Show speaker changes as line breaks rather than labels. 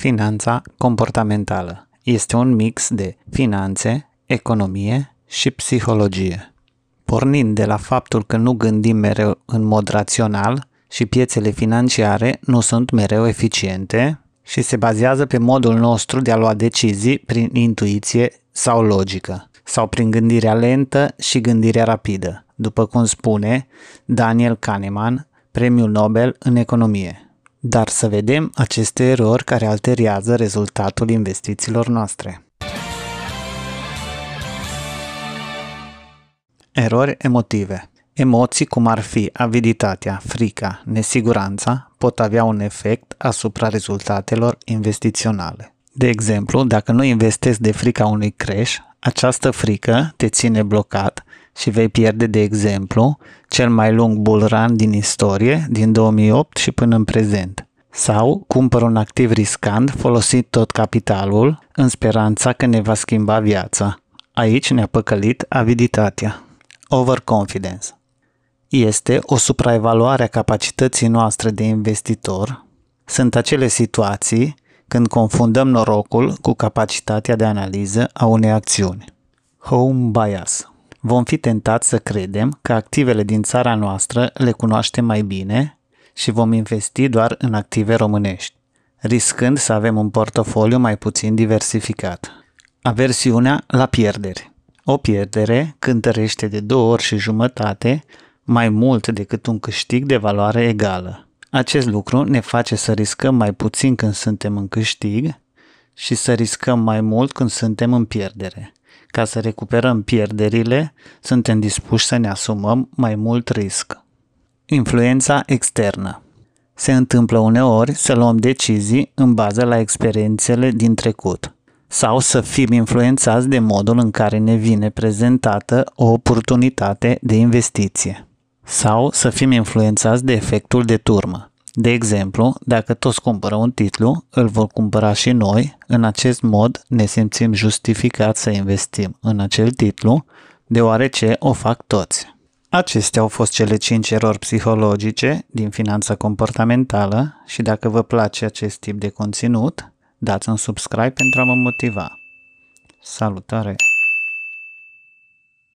Finanța comportamentală este un mix de finanțe, economie și psihologie. Pornind de la faptul că nu gândim mereu în mod rațional și piețele financiare nu sunt mereu eficiente și se bazează pe modul nostru de a lua decizii prin intuiție sau logică, sau prin gândirea lentă și gândirea rapidă, după cum spune Daniel Kahneman, premiul Nobel în economie dar să vedem aceste erori care alteriază rezultatul investițiilor noastre. Erori emotive Emoții cum ar fi aviditatea, frica, nesiguranța pot avea un efect asupra rezultatelor investiționale. De exemplu, dacă nu investezi de frica unui crash, această frică te ține blocat și vei pierde, de exemplu, cel mai lung bull run din istorie, din 2008 și până în prezent. Sau cumpăr un activ riscant folosind tot capitalul în speranța că ne va schimba viața. Aici ne-a păcălit aviditatea. Overconfidence este o supraevaluare a capacității noastre de investitor. Sunt acele situații când confundăm norocul cu capacitatea de analiză a unei acțiuni. Home bias vom fi tentați să credem că activele din țara noastră le cunoaștem mai bine și vom investi doar în active românești, riscând să avem un portofoliu mai puțin diversificat. Aversiunea la pierderi. O pierdere cântărește de două ori și jumătate mai mult decât un câștig de valoare egală. Acest lucru ne face să riscăm mai puțin când suntem în câștig și să riscăm mai mult când suntem în pierdere. Ca să recuperăm pierderile, suntem dispuși să ne asumăm mai mult risc. Influența externă Se întâmplă uneori să luăm decizii în bază la experiențele din trecut sau să fim influențați de modul în care ne vine prezentată o oportunitate de investiție sau să fim influențați de efectul de turmă. De exemplu, dacă toți cumpără un titlu, îl vor cumpăra și noi, în acest mod ne simțim justificați să investim în acel titlu, deoarece o fac toți. Acestea au fost cele 5 erori psihologice din finanța comportamentală și dacă vă place acest tip de conținut, dați un subscribe pentru a mă motiva. Salutare!